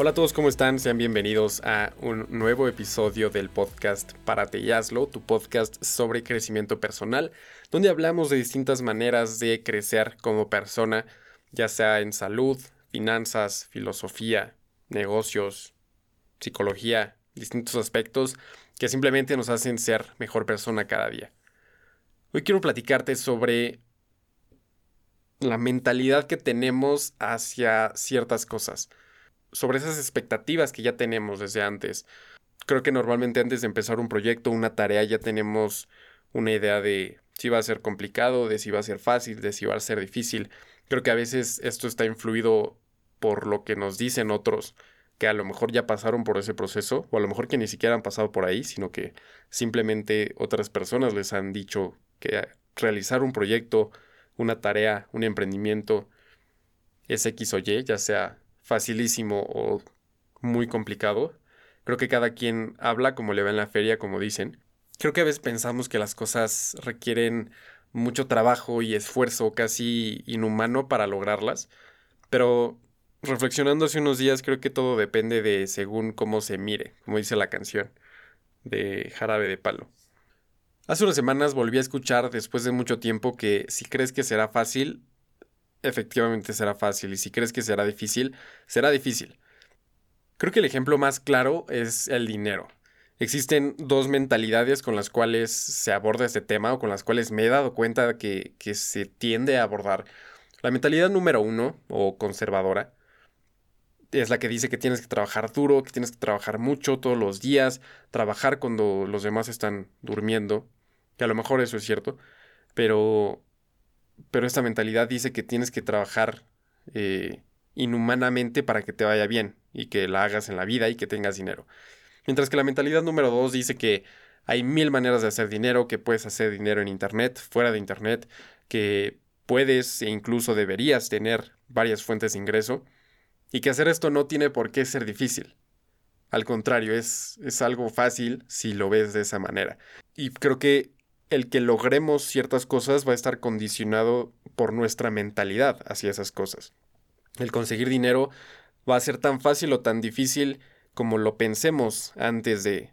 Hola a todos, ¿cómo están? Sean bienvenidos a un nuevo episodio del podcast Párate y Hazlo, tu podcast sobre crecimiento personal, donde hablamos de distintas maneras de crecer como persona, ya sea en salud, finanzas, filosofía, negocios, psicología, distintos aspectos que simplemente nos hacen ser mejor persona cada día. Hoy quiero platicarte sobre la mentalidad que tenemos hacia ciertas cosas sobre esas expectativas que ya tenemos desde antes. Creo que normalmente antes de empezar un proyecto, una tarea, ya tenemos una idea de si va a ser complicado, de si va a ser fácil, de si va a ser difícil. Creo que a veces esto está influido por lo que nos dicen otros que a lo mejor ya pasaron por ese proceso, o a lo mejor que ni siquiera han pasado por ahí, sino que simplemente otras personas les han dicho que realizar un proyecto, una tarea, un emprendimiento es X o Y, ya sea facilísimo o muy complicado. Creo que cada quien habla como le va en la feria, como dicen. Creo que a veces pensamos que las cosas requieren mucho trabajo y esfuerzo casi inhumano para lograrlas, pero reflexionando hace unos días creo que todo depende de según cómo se mire, como dice la canción de Jarabe de Palo. Hace unas semanas volví a escuchar después de mucho tiempo que si crees que será fácil, efectivamente será fácil y si crees que será difícil, será difícil. Creo que el ejemplo más claro es el dinero. Existen dos mentalidades con las cuales se aborda este tema o con las cuales me he dado cuenta que, que se tiende a abordar. La mentalidad número uno, o conservadora, es la que dice que tienes que trabajar duro, que tienes que trabajar mucho todos los días, trabajar cuando los demás están durmiendo, que a lo mejor eso es cierto, pero pero esta mentalidad dice que tienes que trabajar eh, inhumanamente para que te vaya bien y que la hagas en la vida y que tengas dinero. Mientras que la mentalidad número dos dice que hay mil maneras de hacer dinero, que puedes hacer dinero en Internet, fuera de Internet, que puedes e incluso deberías tener varias fuentes de ingreso y que hacer esto no tiene por qué ser difícil. Al contrario, es, es algo fácil si lo ves de esa manera. Y creo que el que logremos ciertas cosas va a estar condicionado por nuestra mentalidad hacia esas cosas. El conseguir dinero va a ser tan fácil o tan difícil como lo pensemos antes de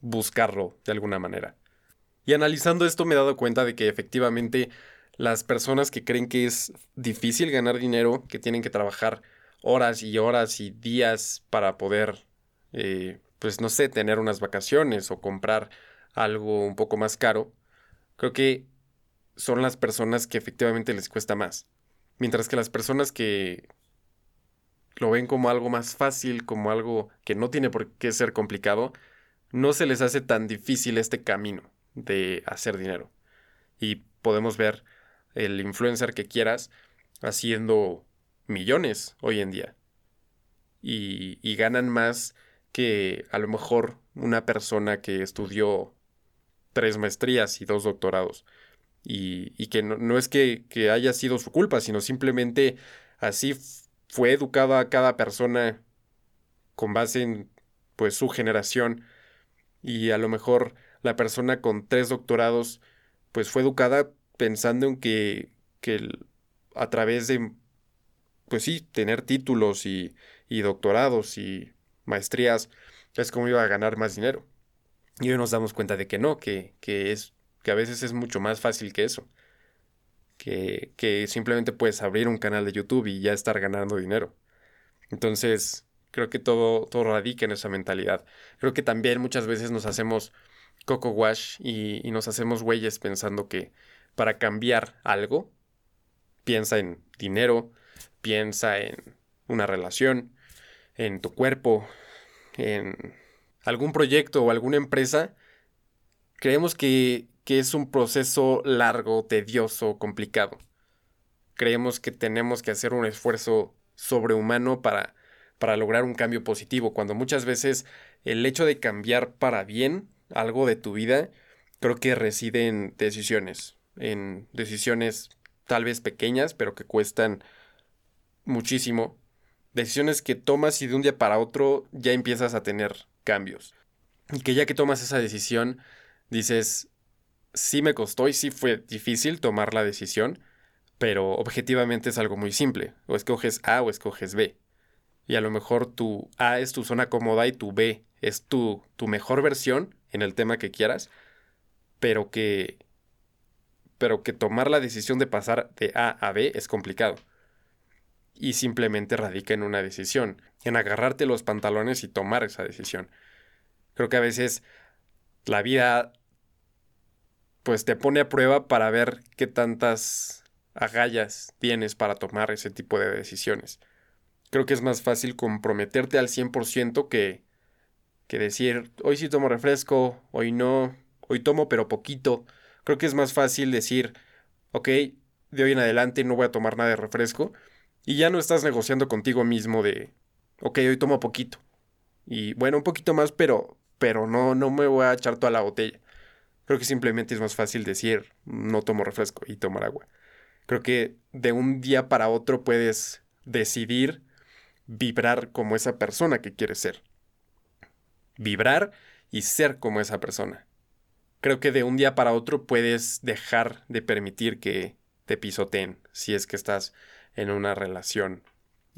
buscarlo de alguna manera. Y analizando esto me he dado cuenta de que efectivamente las personas que creen que es difícil ganar dinero, que tienen que trabajar horas y horas y días para poder, eh, pues no sé, tener unas vacaciones o comprar algo un poco más caro, creo que son las personas que efectivamente les cuesta más. Mientras que las personas que lo ven como algo más fácil, como algo que no tiene por qué ser complicado, no se les hace tan difícil este camino de hacer dinero. Y podemos ver el influencer que quieras haciendo millones hoy en día. Y, y ganan más que a lo mejor una persona que estudió tres maestrías y dos doctorados. Y, que no, es que, haya sido su culpa, sino simplemente así fue educada cada persona con base en pues su generación y a lo mejor la persona con tres doctorados pues fue educada pensando en que, que a través de pues sí, tener títulos y, y doctorados y maestrías es como iba a ganar más dinero. Y hoy nos damos cuenta de que no, que, que, es, que a veces es mucho más fácil que eso. Que, que simplemente puedes abrir un canal de YouTube y ya estar ganando dinero. Entonces, creo que todo, todo radica en esa mentalidad. Creo que también muchas veces nos hacemos coco wash y, y nos hacemos güeyes pensando que para cambiar algo, piensa en dinero, piensa en una relación, en tu cuerpo, en algún proyecto o alguna empresa, creemos que, es un proceso largo, tedioso, complicado. Creemos que tenemos que hacer un esfuerzo sobrehumano para, para lograr un cambio positivo, cuando muchas veces el hecho de cambiar para bien algo de tu vida, creo que reside en decisiones, en decisiones tal vez pequeñas, pero que cuestan muchísimo. Decisiones que tomas y de un día para otro ya empiezas a tener cambios. Y que ya que tomas esa decisión, dices, sí me costó y sí fue difícil tomar la decisión, pero objetivamente es algo muy simple. O escoges A o escoges B. y a lo mejor tu A es tu zona cómoda y tu B es tu, tu mejor versión en el tema que quieras, pero que, pero que tomar la decisión de pasar de A a B es complicado. Y simplemente radica en una decisión, en agarrarte los pantalones y tomar esa decisión. Creo que a veces la vida pues te pone a prueba para ver qué tantas agallas tienes para tomar ese tipo de decisiones. Creo que es más fácil comprometerte al 100% que, que decir, hoy sí tomo refresco, hoy no, hoy tomo pero poquito. Creo que es más fácil decir, ok, de hoy en adelante no voy a tomar nada de refresco y ya no estás negociando contigo mismo de, ok, hoy tomo poquito. Y bueno, un poquito más, pero, pero no, no me voy a echar toda la botella. Creo que simplemente es más fácil decir, no tomo refresco y tomar agua. Creo que de un día para otro puedes decidir vibrar como esa persona que quieres ser. Vibrar y ser como esa persona. Creo que de un día para otro puedes dejar de permitir que te pisoteen si es que estás en una relación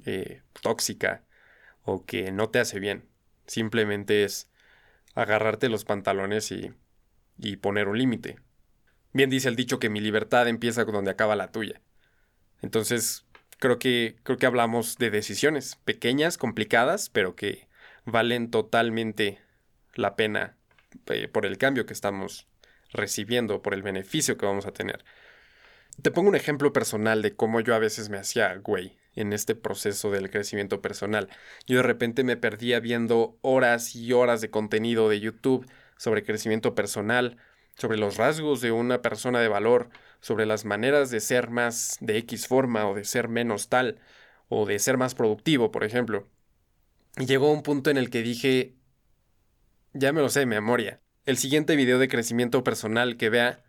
eh, tóxica o que no te hace bien. Simplemente es agarrarte los pantalones y, y poner un límite. Bien dice el dicho que mi libertad empieza donde acaba la tuya. Entonces, creo que, creo que hablamos de decisiones pequeñas, complicadas, pero que valen totalmente la pena eh, por el cambio que estamos recibiendo, por el beneficio que vamos a tener. Te pongo un ejemplo personal de cómo yo a veces me hacía güey en este proceso del crecimiento personal. Yo de repente me perdía viendo horas y horas de contenido de YouTube sobre crecimiento personal, sobre los rasgos de una persona de valor, sobre las maneras de ser más de X forma o de ser menos tal, o de ser más productivo, por ejemplo. Y llegó un punto en el que dije, ya me lo sé de memoria. El siguiente video de crecimiento personal que vea,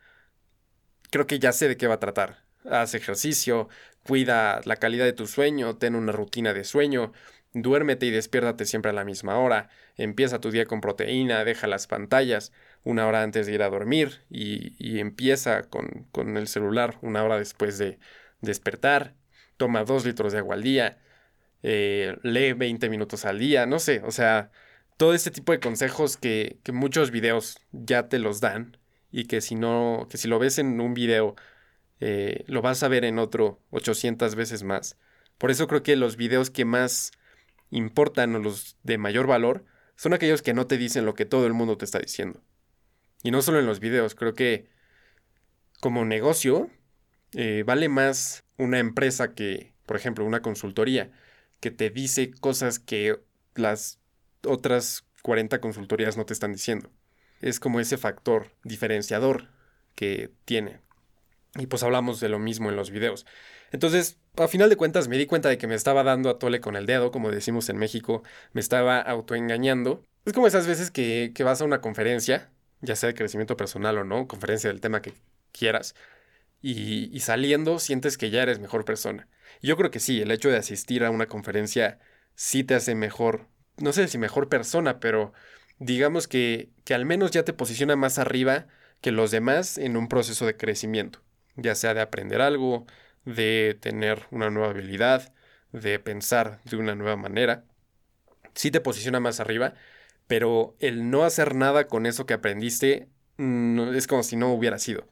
creo que ya sé de qué va a tratar. Haz ejercicio, cuida la calidad de tu sueño, ten una rutina de sueño, duérmete y despiértate siempre a la misma hora, empieza tu día con proteína, deja las pantallas una hora antes de ir a dormir y, empieza con, con, el celular una hora después de despertar, toma dos litros de agua al día, eh, lee 20 minutos al día, no sé, o sea, todo este tipo de consejos que, que muchos videos ya te los dan y que si no, que si lo ves en un video, eh, lo vas a ver en otro 800 veces más. Por eso creo que los videos que más importan o los de mayor valor son aquellos que no te dicen lo que todo el mundo te está diciendo. Y no solo en los videos, creo que como negocio eh, vale más una empresa que, por ejemplo, una consultoría, que te dice cosas que las otras 40 consultorías no te están diciendo. Es como ese factor diferenciador que tiene. Y pues hablamos de lo mismo en los videos. Entonces, a final de cuentas, me di cuenta de que me estaba dando a tole con el dedo, como decimos en México, me estaba autoengañando. Es como esas veces que, que vas a una conferencia, ya sea de crecimiento personal o no, conferencia del tema que quieras, y, y, saliendo sientes que ya eres mejor persona. Yo creo que sí, el hecho de asistir a una conferencia sí te hace mejor, no sé si mejor persona, pero digamos que, que al menos ya te posiciona más arriba que los demás en un proceso de crecimiento, ya sea de aprender algo, de tener una nueva habilidad, de pensar de una nueva manera. Sí te posiciona más arriba, pero el no hacer nada con eso que aprendiste mm, es como si no hubiera sido.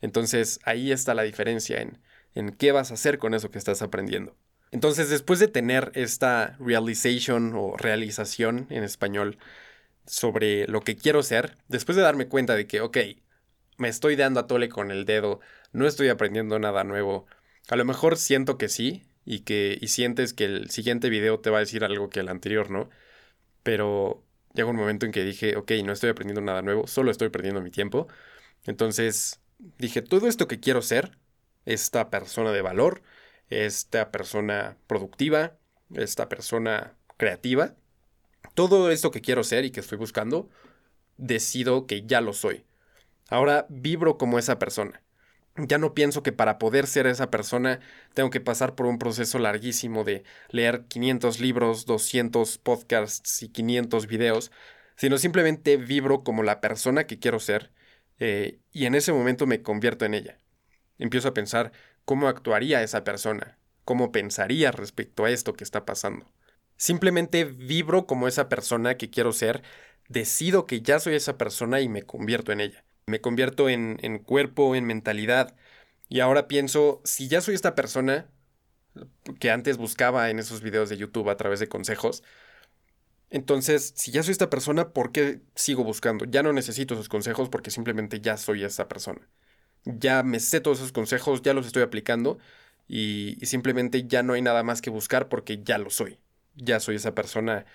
Entonces ahí está la diferencia en, en qué vas a hacer con eso que estás aprendiendo. Entonces después de tener esta realization o realización en español sobre lo que quiero ser, después de darme cuenta de que, ok, me estoy dando a tole con el dedo, no estoy aprendiendo nada nuevo, a lo mejor siento que sí y que y sientes que el siguiente video te va a decir algo que el anterior, ¿no? Pero llegó un momento en que dije, ok, no estoy aprendiendo nada nuevo, solo estoy perdiendo mi tiempo. Entonces dije, todo esto que quiero ser, esta persona de valor, esta persona productiva, esta persona creativa, todo esto que quiero ser y que estoy buscando, decido que ya lo soy. Ahora vibro como esa persona ya no pienso que para poder ser esa persona tengo que pasar por un proceso larguísimo de leer 500 libros, 200 podcasts y 500 videos, sino simplemente vibro como la persona que quiero ser eh, y en ese momento me convierto en ella. Empiezo a pensar cómo actuaría esa persona, cómo pensaría respecto a esto que está pasando. Simplemente vibro como esa persona que quiero ser, decido que ya soy esa persona y me convierto en ella. Me convierto en, en cuerpo, en mentalidad. Y ahora pienso, si ya soy esta persona que antes buscaba en esos videos de YouTube a través de consejos, entonces, si ya soy esta persona, ¿por qué sigo buscando? Ya no necesito esos consejos porque simplemente ya soy esa persona. Ya me sé todos esos consejos, ya los estoy aplicando y, simplemente ya no hay nada más que buscar porque ya lo soy. Ya soy esa persona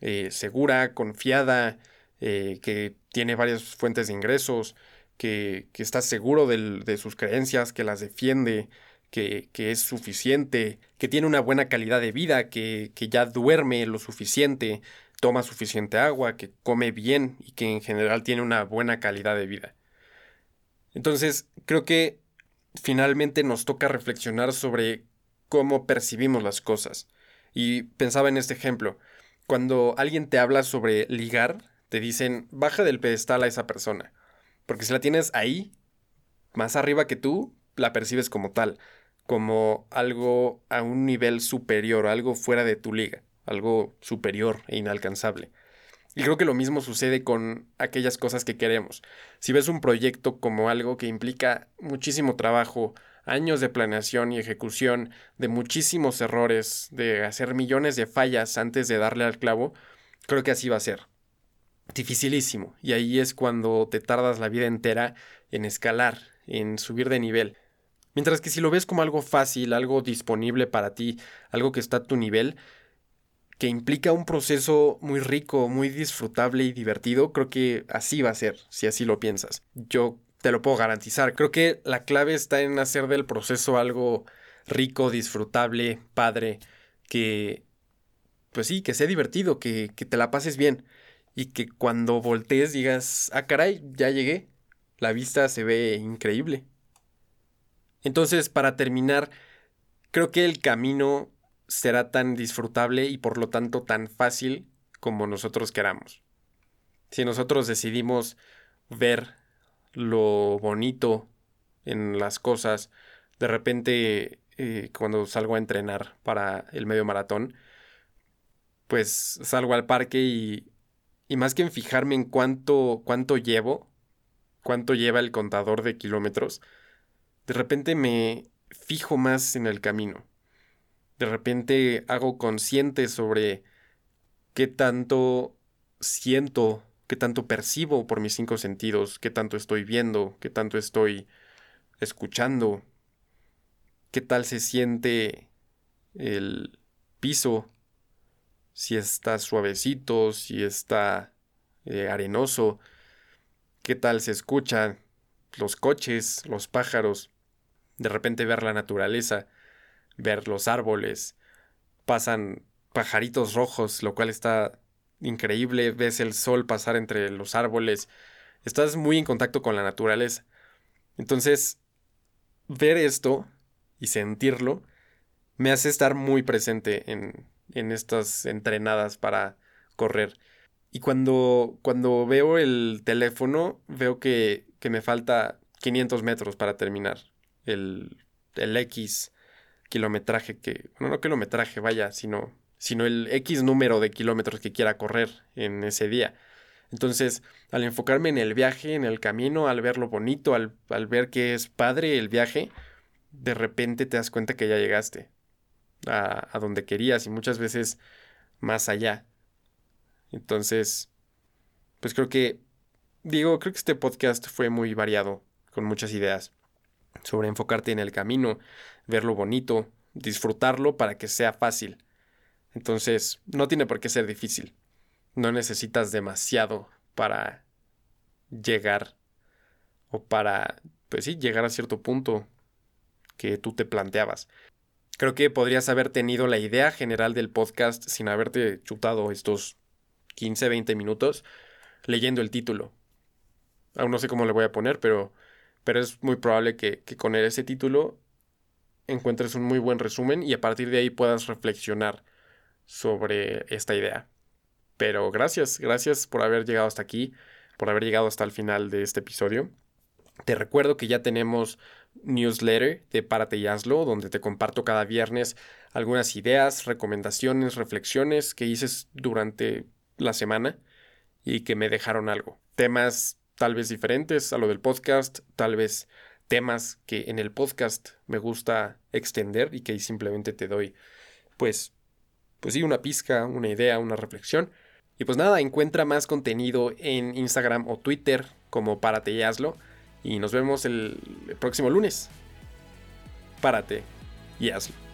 eh, segura, confiada, eh, que tiene varias fuentes de ingresos, que, está seguro de sus creencias, que las defiende, que, es suficiente, que tiene una buena calidad de vida, que, que ya duerme lo suficiente, toma suficiente agua, que come bien y que en general tiene una buena calidad de vida. Entonces, creo que finalmente nos toca reflexionar sobre cómo percibimos las cosas. Y pensaba en este ejemplo. Cuando alguien te habla sobre ligar, te dicen, baja del pedestal a esa persona. Porque si la tienes ahí, más arriba que tú, la percibes como tal, como algo a un nivel superior, algo fuera de tu liga, algo superior e inalcanzable. Y creo que lo mismo sucede con aquellas cosas que queremos. Si ves un proyecto como algo que implica muchísimo trabajo, años de planeación y ejecución, de muchísimos errores, de hacer millones de fallas antes de darle al clavo, creo que así va a ser. Dificilísimo. Y ahí es cuando te tardas la vida entera en escalar, en subir de nivel. Mientras que si lo ves como algo fácil, algo disponible para ti, algo que está a tu nivel, que implica un proceso muy rico, muy disfrutable y divertido, creo que así va a ser, si así lo piensas. Yo te lo puedo garantizar. Creo que la clave está en hacer del proceso algo rico, disfrutable, padre, que, pues sí, que sea divertido, que, que te la pases bien y que cuando voltees digas, ah, caray, ya llegué. La vista se ve increíble. Entonces, para terminar, creo que el camino será tan disfrutable y por lo tanto tan fácil como nosotros queramos. Si nosotros decidimos ver lo bonito en las cosas, de repente eh, cuando salgo a entrenar para el medio maratón, pues salgo al parque y, y más que en fijarme en cuánto, cuánto llevo, cuánto lleva el contador de kilómetros, de repente me fijo más en el camino. De repente hago consciente sobre qué tanto siento, qué tanto percibo por mis cinco sentidos, qué tanto estoy viendo, qué tanto estoy escuchando, qué tal se siente el piso, si está suavecito, si está eh, arenoso, qué tal se escuchan los coches, los pájaros, de repente ver la naturaleza, ver los árboles, pasan pajaritos rojos, lo cual está increíble, ves el sol pasar entre los árboles, estás muy en contacto con la naturaleza. Entonces, ver esto y sentirlo me hace estar muy presente en, en estas entrenadas para correr. Y cuando, cuando veo el teléfono, veo que, que me falta 500 metros para terminar el, el X kilometraje que, bueno, no kilometraje, vaya, sino, sino el X número de kilómetros que quiera correr en ese día. Entonces, al enfocarme en el viaje, en el camino, al ver lo bonito, al, al ver que es padre el viaje, de repente te das cuenta que ya llegaste a, a donde querías y muchas veces más allá. Entonces, pues creo que, digo, creo que este podcast fue muy variado, con muchas ideas sobre enfocarte en el camino, ver lo bonito, disfrutarlo para que sea fácil. Entonces, no tiene por qué ser difícil. No necesitas demasiado para llegar o para, pues sí, llegar a cierto punto que tú te planteabas. Creo que podrías haber tenido la idea general del podcast sin haberte chutado estos 15, 20 minutos leyendo el título. Aún no sé cómo le voy a poner, pero pero es muy probable que, con ese título encuentres un muy buen resumen y a partir de ahí puedas reflexionar sobre esta idea. Pero gracias, gracias por haber llegado hasta aquí, por haber llegado hasta el final de este episodio. Te recuerdo que ya tenemos newsletter de Párate y Hazlo, donde te comparto cada viernes algunas ideas, recomendaciones, reflexiones que hice durante la semana y que me dejaron algo. Temas tal vez diferentes a lo del podcast, tal vez temas que en el podcast me gusta extender y que simplemente te doy, pues, pues sí, una pizca, una idea, una reflexión. Y pues nada, encuentra más contenido en Instagram o Twitter como Párate y Hazlo. Y nos vemos el próximo lunes. Párate y hazlo.